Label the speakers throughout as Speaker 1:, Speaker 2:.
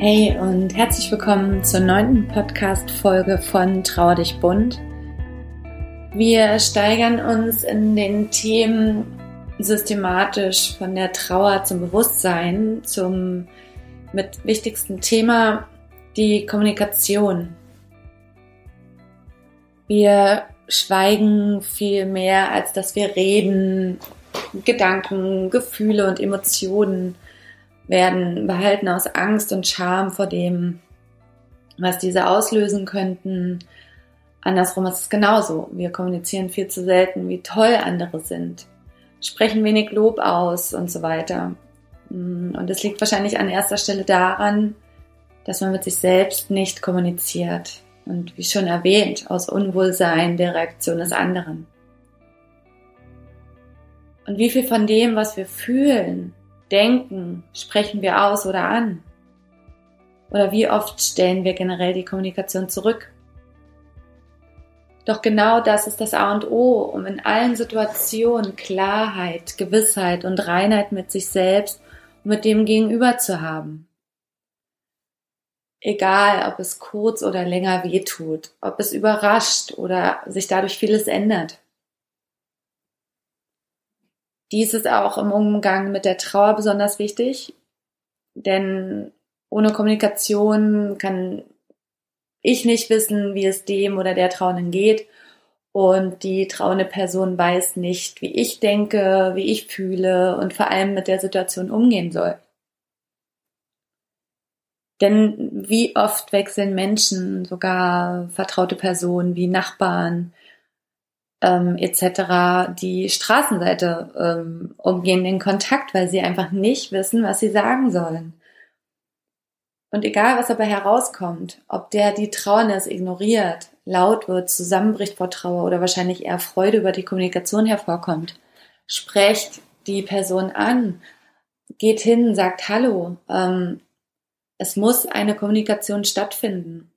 Speaker 1: Hey und herzlich willkommen zur neunten Podcast-Folge von Trauer dich bunt. Wir steigern uns in den Themen systematisch von der Trauer zum Bewusstsein, zum mit wichtigsten Thema die Kommunikation. Wir schweigen viel mehr, als dass wir reden, Gedanken, Gefühle und Emotionen werden behalten aus Angst und Scham vor dem, was diese auslösen könnten. Andersrum ist es genauso. Wir kommunizieren viel zu selten, wie toll andere sind, sprechen wenig Lob aus und so weiter. Und es liegt wahrscheinlich an erster Stelle daran, dass man mit sich selbst nicht kommuniziert. Und wie schon erwähnt, aus Unwohlsein der Reaktion des anderen. Und wie viel von dem, was wir fühlen, denken, sprechen wir aus oder an? Oder wie oft stellen wir generell die Kommunikation zurück? Doch genau das ist das A und O, um in allen Situationen Klarheit, Gewissheit und Reinheit mit sich selbst und mit dem Gegenüber zu haben. Egal, ob es kurz oder länger wehtut, ob es überrascht oder sich dadurch vieles ändert. Dies ist auch im Umgang mit der Trauer besonders wichtig, denn ohne Kommunikation kann ich nicht wissen, wie es dem oder der Trauenden geht und die trauende Person weiß nicht, wie ich denke, wie ich fühle und vor allem mit der Situation umgehen soll. Denn wie oft wechseln Menschen, sogar vertraute Personen wie Nachbarn, ähm, etc. die Straßenseite ähm, umgehen, den Kontakt, weil sie einfach nicht wissen, was sie sagen sollen. Und egal, was dabei herauskommt, ob der die Trauernis ignoriert, laut wird, zusammenbricht vor Trauer oder wahrscheinlich eher Freude über die Kommunikation hervorkommt, sprecht die Person an, geht hin, sagt Hallo. Ähm, es muss eine Kommunikation stattfinden,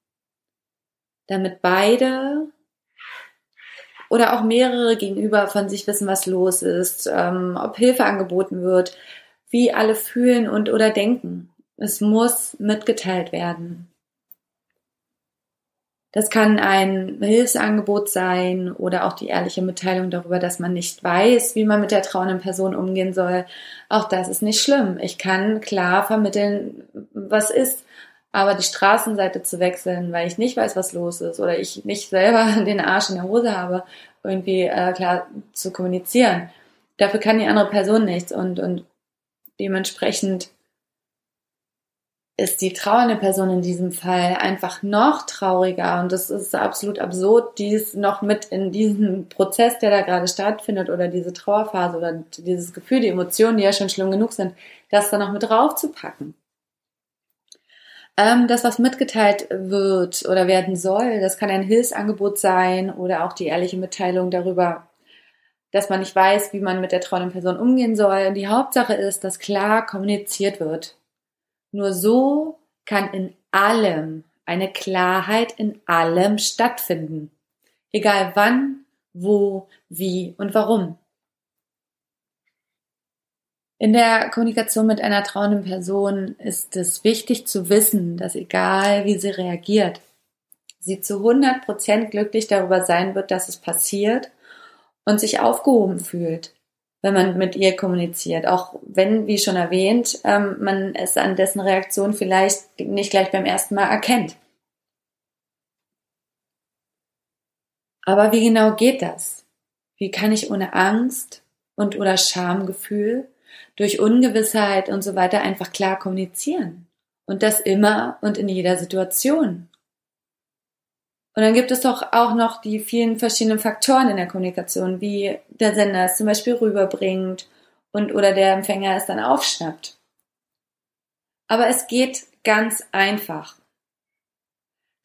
Speaker 1: damit beide oder auch mehrere gegenüber von sich wissen, was los ist, ähm, ob Hilfe angeboten wird, wie alle fühlen und oder denken. Es muss mitgeteilt werden. Das kann ein Hilfsangebot sein oder auch die ehrliche Mitteilung darüber, dass man nicht weiß, wie man mit der trauenden Person umgehen soll. Auch das ist nicht schlimm. Ich kann klar vermitteln, was ist. Aber die Straßenseite zu wechseln, weil ich nicht weiß, was los ist oder ich nicht selber den Arsch in der Hose habe, irgendwie äh, klar zu kommunizieren. Dafür kann die andere Person nichts und, und dementsprechend ist die trauernde Person in diesem Fall einfach noch trauriger und das ist absolut absurd, dies noch mit in diesen Prozess, der da gerade stattfindet oder diese Trauerphase oder dieses Gefühl, die Emotionen, die ja schon schlimm genug sind, das da noch mit drauf zu packen. Ähm, das, was mitgeteilt wird oder werden soll, das kann ein Hilfsangebot sein oder auch die ehrliche Mitteilung darüber, dass man nicht weiß, wie man mit der trauenden Person umgehen soll. Die Hauptsache ist, dass klar kommuniziert wird. Nur so kann in allem eine Klarheit in allem stattfinden. Egal wann, wo, wie und warum. In der Kommunikation mit einer trauenden Person ist es wichtig zu wissen, dass egal wie sie reagiert, sie zu 100% glücklich darüber sein wird, dass es passiert und sich aufgehoben fühlt, wenn man mit ihr kommuniziert. Auch wenn, wie schon erwähnt, ähm, man es an dessen Reaktion vielleicht nicht gleich beim ersten Mal erkennt. Aber wie genau geht das? Wie kann ich ohne Angst und oder Schamgefühl durch Ungewissheit und so weiter einfach klar kommunizieren. Und das immer und in jeder Situation. Und dann gibt es doch auch noch die vielen verschiedenen Faktoren in der Kommunikation, wie der Sender es zum Beispiel rüberbringt und oder der Empfänger es dann aufschnappt. Aber es geht ganz einfach.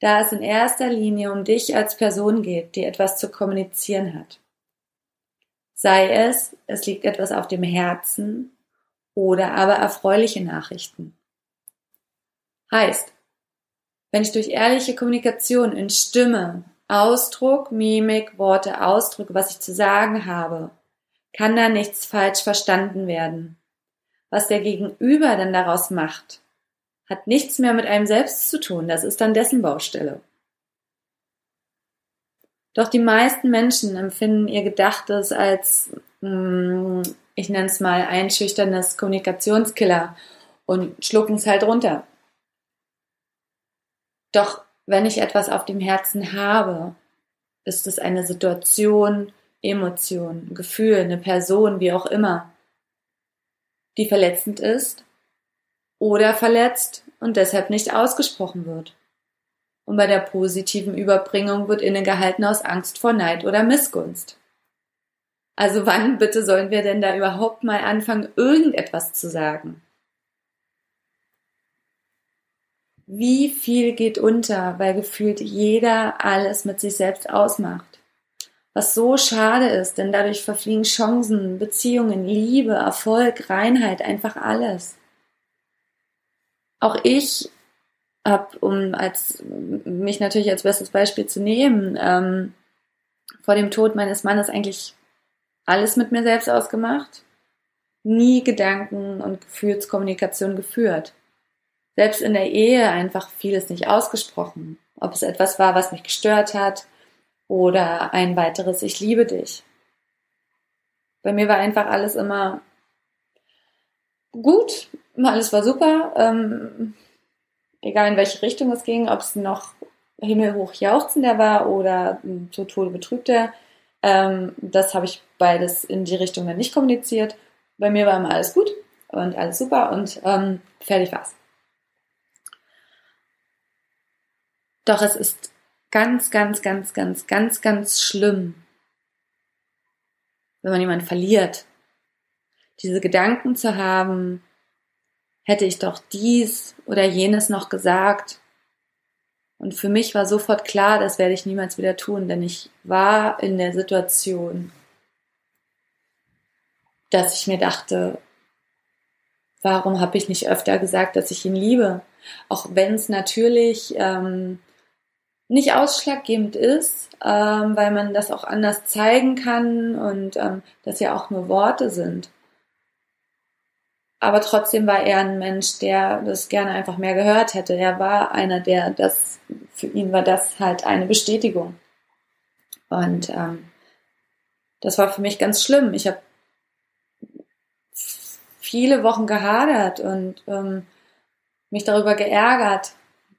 Speaker 1: Da es in erster Linie um dich als Person geht, die etwas zu kommunizieren hat. Sei es, es liegt etwas auf dem Herzen oder aber erfreuliche Nachrichten. Heißt, wenn ich durch ehrliche Kommunikation in Stimme, Ausdruck, Mimik, Worte ausdrücke, was ich zu sagen habe, kann da nichts falsch verstanden werden. Was der Gegenüber denn daraus macht, hat nichts mehr mit einem selbst zu tun. Das ist dann dessen Baustelle. Doch die meisten Menschen empfinden ihr Gedachtes als, mm, ich nenne es mal, einschüchterndes Kommunikationskiller und schlucken es halt runter. Doch wenn ich etwas auf dem Herzen habe, ist es eine Situation, Emotion, Gefühl, eine Person, wie auch immer, die verletzend ist oder verletzt und deshalb nicht ausgesprochen wird. Und bei der positiven Überbringung wird innegehalten aus Angst vor Neid oder Missgunst. Also wann bitte sollen wir denn da überhaupt mal anfangen, irgendetwas zu sagen? Wie viel geht unter, weil gefühlt jeder alles mit sich selbst ausmacht? Was so schade ist, denn dadurch verfliegen Chancen, Beziehungen, Liebe, Erfolg, Reinheit, einfach alles. Auch ich habe, um als mich natürlich als bestes Beispiel zu nehmen, ähm, vor dem Tod meines Mannes eigentlich alles mit mir selbst ausgemacht, nie Gedanken und Gefühlskommunikation geführt. Selbst in der Ehe einfach vieles nicht ausgesprochen, ob es etwas war, was mich gestört hat oder ein weiteres Ich liebe dich. Bei mir war einfach alles immer gut, alles war super. Ähm, egal in welche Richtung es ging, ob es noch himmelhoch jauchzender war oder zu Tode betrübter. Ähm, das habe ich beides in die Richtung dann nicht kommuniziert. Bei mir war immer alles gut und alles super und ähm, fertig war's. Doch es ist ganz, ganz, ganz, ganz, ganz, ganz schlimm, wenn man jemanden verliert. Diese Gedanken zu haben, hätte ich doch dies oder jenes noch gesagt. Und für mich war sofort klar, das werde ich niemals wieder tun, denn ich war in der Situation, dass ich mir dachte, warum habe ich nicht öfter gesagt, dass ich ihn liebe? Auch wenn es natürlich ähm, nicht ausschlaggebend ist, ähm, weil man das auch anders zeigen kann und ähm, das ja auch nur Worte sind aber trotzdem war er ein Mensch, der das gerne einfach mehr gehört hätte. Er war einer, der das, für ihn war das halt eine Bestätigung. Und ähm, das war für mich ganz schlimm. Ich habe viele Wochen gehadert und ähm, mich darüber geärgert,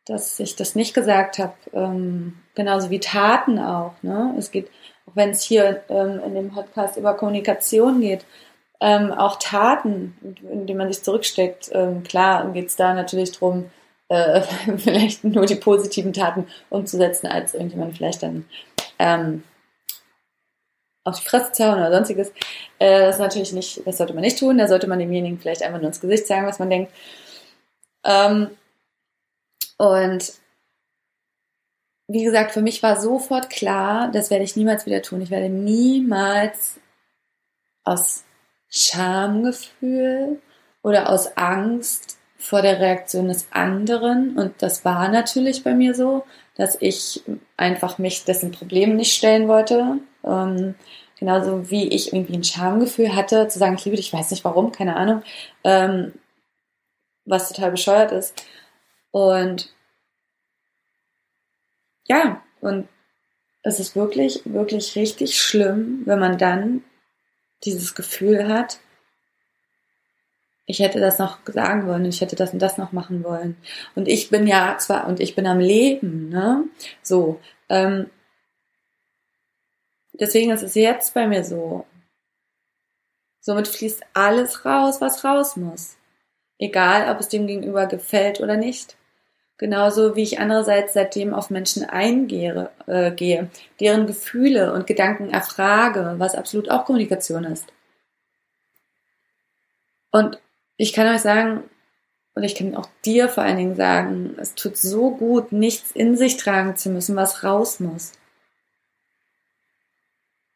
Speaker 1: dass ich das nicht gesagt habe. Ähm, genauso wie Taten auch. Ne? Es geht, auch wenn es hier ähm, in dem Podcast über Kommunikation geht, ähm, auch Taten, in die man sich zurücksteckt. Ähm, klar geht es da natürlich drum, äh, vielleicht nur die positiven Taten umzusetzen, als irgendjemand vielleicht dann ähm, auf die Fresse zu hauen oder sonstiges. Äh, das ist natürlich nicht, das sollte man nicht tun. Da sollte man demjenigen vielleicht einfach nur ins Gesicht sagen, was man denkt. Ähm, und wie gesagt, für mich war sofort klar, das werde ich niemals wieder tun. Ich werde niemals aus Schamgefühl oder aus Angst vor der Reaktion des anderen. Und das war natürlich bei mir so, dass ich einfach mich dessen Problem nicht stellen wollte. Ähm, genauso wie ich irgendwie ein Schamgefühl hatte, zu sagen, ich liebe dich, ich weiß nicht warum, keine Ahnung, ähm, was total bescheuert ist. Und ja, und es ist wirklich, wirklich richtig schlimm, wenn man dann dieses Gefühl hat, ich hätte das noch sagen wollen, ich hätte das und das noch machen wollen. Und ich bin ja zwar, und ich bin am Leben, ne? So. Ähm, deswegen ist es jetzt bei mir so. Somit fließt alles raus, was raus muss. Egal, ob es dem Gegenüber gefällt oder nicht. Genauso wie ich andererseits seitdem auf Menschen eingehe, äh, gehe, deren Gefühle und Gedanken erfrage, was absolut auch Kommunikation ist. Und ich kann euch sagen, und ich kann auch dir vor allen Dingen sagen, es tut so gut, nichts in sich tragen zu müssen, was raus muss.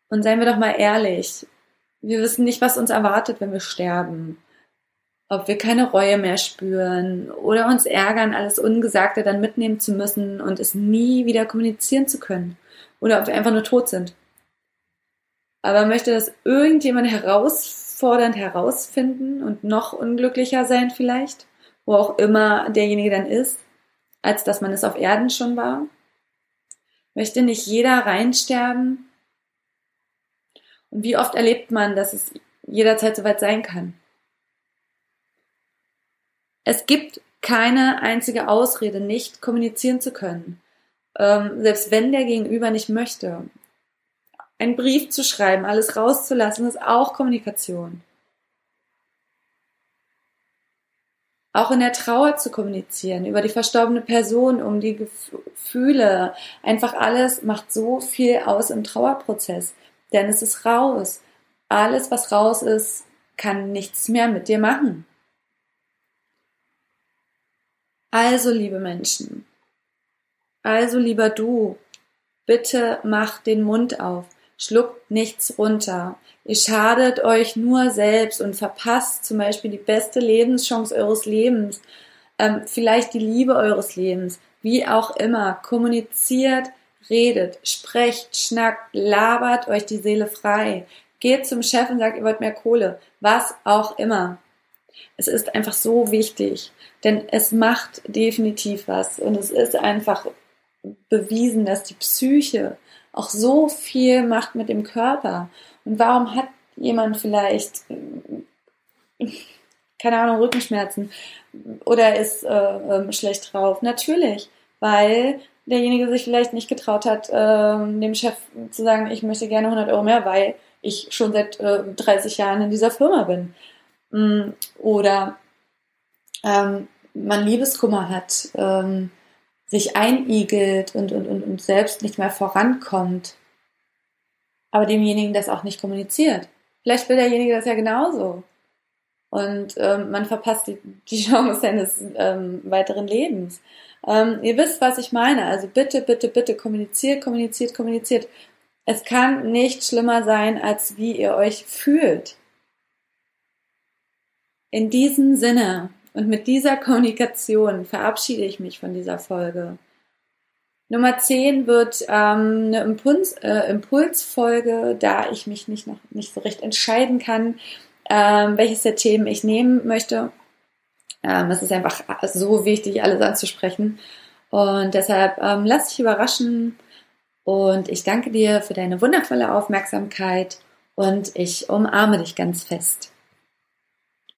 Speaker 1: Und seien wir doch mal ehrlich, wir wissen nicht, was uns erwartet, wenn wir sterben ob wir keine Reue mehr spüren oder uns ärgern, alles Ungesagte dann mitnehmen zu müssen und es nie wieder kommunizieren zu können. Oder ob wir einfach nur tot sind. Aber möchte das irgendjemand herausfordernd herausfinden und noch unglücklicher sein vielleicht? wo auch immer derjenige dann ist, als dass man es auf Erden schon war? Möchte nicht jeder reinsterben? Und wie oft erlebt man, dass es jederzeit soweit sein kann? Es gibt keine einzige Ausrede, nicht kommunizieren zu können. Ähm, selbst wenn der Gegenüber nicht möchte. Einen Brief zu schreiben, alles rauszulassen, ist auch Kommunikation. Auch in der Trauer zu kommunizieren, über die verstorbene Person, um die Gefühle, einfach alles macht so viel aus im Trauerprozess. Denn es ist raus. Alles, was raus ist, kann nichts mehr mit dir machen. Also, liebe Menschen, also lieber du, bitte mach den Mund auf, schluckt nichts runter. Ihr schadet euch nur selbst und verpasst zum Beispiel die beste Lebenschance eures Lebens, ähm, vielleicht die Liebe eures Lebens, wie auch immer. Kommuniziert, redet, sprecht, schnackt, labert euch die Seele frei. Geht zum Chef und sagt, ihr wollt mehr Kohle. Was auch immer. Es ist einfach so wichtig, denn es macht definitiv was und es ist einfach bewiesen, dass die Psyche auch so viel macht mit dem Körper. Und warum hat jemand vielleicht, keine Ahnung, Rückenschmerzen oder ist äh, äh, schlecht drauf? Natürlich, weil derjenige sich vielleicht nicht getraut hat, äh, dem Chef zu sagen, ich möchte gerne 100 Euro mehr, weil ich schon seit äh, 30 Jahren in dieser Firma bin. Mm, oder ähm, man Liebeskummer hat, ähm, sich einigelt und, und, und, und selbst nicht mehr vorankommt, aber demjenigen das auch nicht kommuniziert. Vielleicht will derjenige das ja genauso. Und ähm, man verpasst die, die Chance seines ähm, weiteren Lebens. Ähm, ihr wisst, was ich meine. Also bitte, bitte, bitte kommuniziert, kommuniziert, kommuniziert. Es kann nicht schlimmer sein, als wie ihr euch fühlt. In diesem Sinne und mit dieser Kommunikation verabschiede ich mich von dieser Folge. Nummer 10 wird ähm, eine Impuls, äh, Impulsfolge, da ich mich nicht noch nicht so recht entscheiden kann, ähm, welches der Themen ich nehmen möchte. Ähm, es ist einfach so wichtig, alles anzusprechen. Und deshalb ähm, lass dich überraschen. Und ich danke dir für deine wundervolle Aufmerksamkeit und ich umarme dich ganz fest.